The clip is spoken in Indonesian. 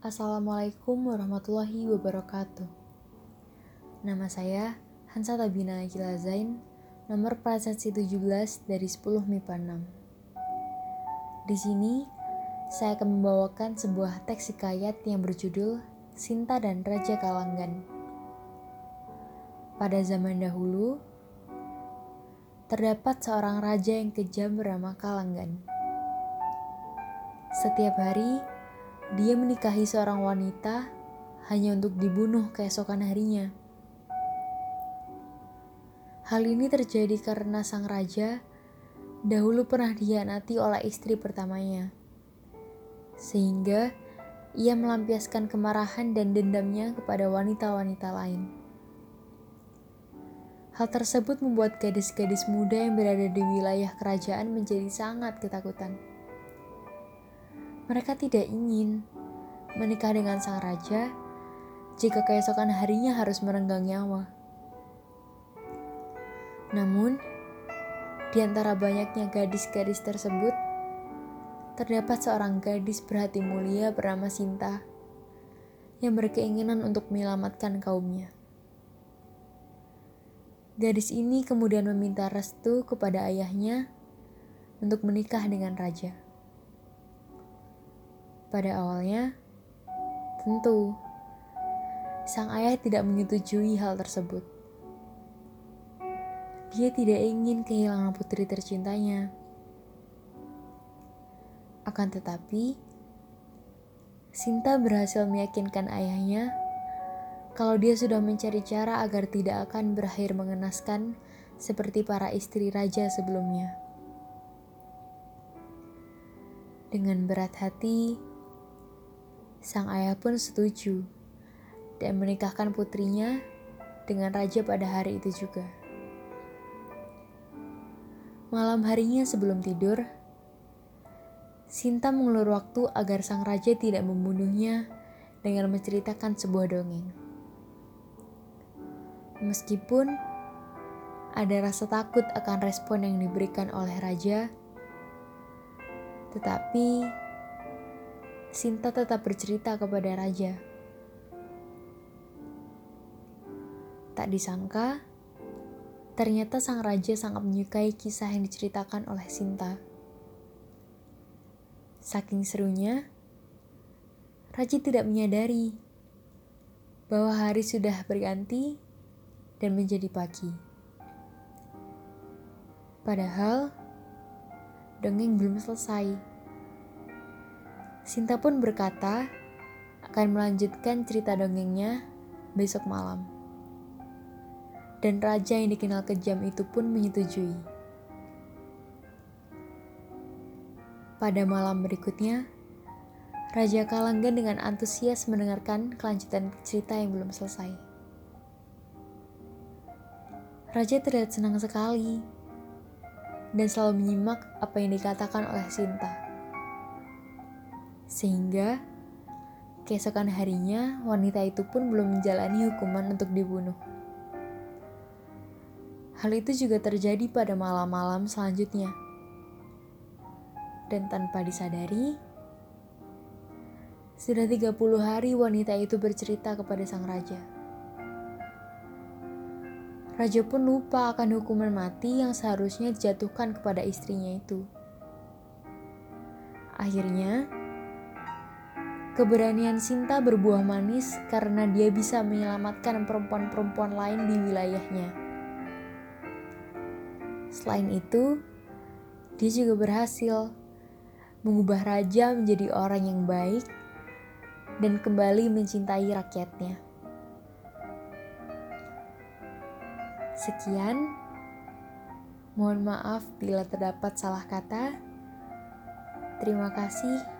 Assalamualaikum warahmatullahi wabarakatuh. Nama saya Hansa Tabina Akila Zain, nomor prasensi 17 dari 10 MIPA 6. Di sini, saya akan membawakan sebuah teks hikayat yang berjudul Sinta dan Raja Kalanggan. Pada zaman dahulu, terdapat seorang raja yang kejam bernama Kalanggan. Setiap hari, dia menikahi seorang wanita hanya untuk dibunuh keesokan harinya. Hal ini terjadi karena sang raja dahulu pernah dihianati oleh istri pertamanya. Sehingga ia melampiaskan kemarahan dan dendamnya kepada wanita-wanita lain. Hal tersebut membuat gadis-gadis muda yang berada di wilayah kerajaan menjadi sangat ketakutan. Mereka tidak ingin menikah dengan sang raja jika keesokan harinya harus merenggang nyawa. Namun, di antara banyaknya gadis-gadis tersebut, terdapat seorang gadis berhati mulia bernama Sinta yang berkeinginan untuk menyelamatkan kaumnya. Gadis ini kemudian meminta restu kepada ayahnya untuk menikah dengan raja. Pada awalnya, tentu sang ayah tidak menyetujui hal tersebut. Dia tidak ingin kehilangan putri tercintanya. Akan tetapi, Sinta berhasil meyakinkan ayahnya kalau dia sudah mencari cara agar tidak akan berakhir mengenaskan seperti para istri raja sebelumnya. Dengan berat hati, Sang ayah pun setuju dan menikahkan putrinya dengan raja pada hari itu juga. Malam harinya sebelum tidur, Sinta mengulur waktu agar sang raja tidak membunuhnya dengan menceritakan sebuah dongeng. Meskipun ada rasa takut akan respon yang diberikan oleh raja, tetapi Sinta tetap bercerita kepada raja. Tak disangka, ternyata sang raja sangat menyukai kisah yang diceritakan oleh Sinta. Saking serunya, raja tidak menyadari bahwa hari sudah berganti dan menjadi pagi. Padahal, dongeng belum selesai. Sinta pun berkata akan melanjutkan cerita dongengnya besok malam. Dan raja yang dikenal kejam itu pun menyetujui. Pada malam berikutnya, Raja Kalanggan dengan antusias mendengarkan kelanjutan cerita yang belum selesai. Raja terlihat senang sekali dan selalu menyimak apa yang dikatakan oleh Sinta. Sehingga keesokan harinya wanita itu pun belum menjalani hukuman untuk dibunuh. Hal itu juga terjadi pada malam-malam selanjutnya. Dan tanpa disadari, sudah 30 hari wanita itu bercerita kepada sang raja. Raja pun lupa akan hukuman mati yang seharusnya dijatuhkan kepada istrinya itu. Akhirnya, Keberanian Sinta berbuah manis karena dia bisa menyelamatkan perempuan-perempuan lain di wilayahnya. Selain itu, dia juga berhasil mengubah raja menjadi orang yang baik dan kembali mencintai rakyatnya. Sekian, mohon maaf bila terdapat salah kata. Terima kasih.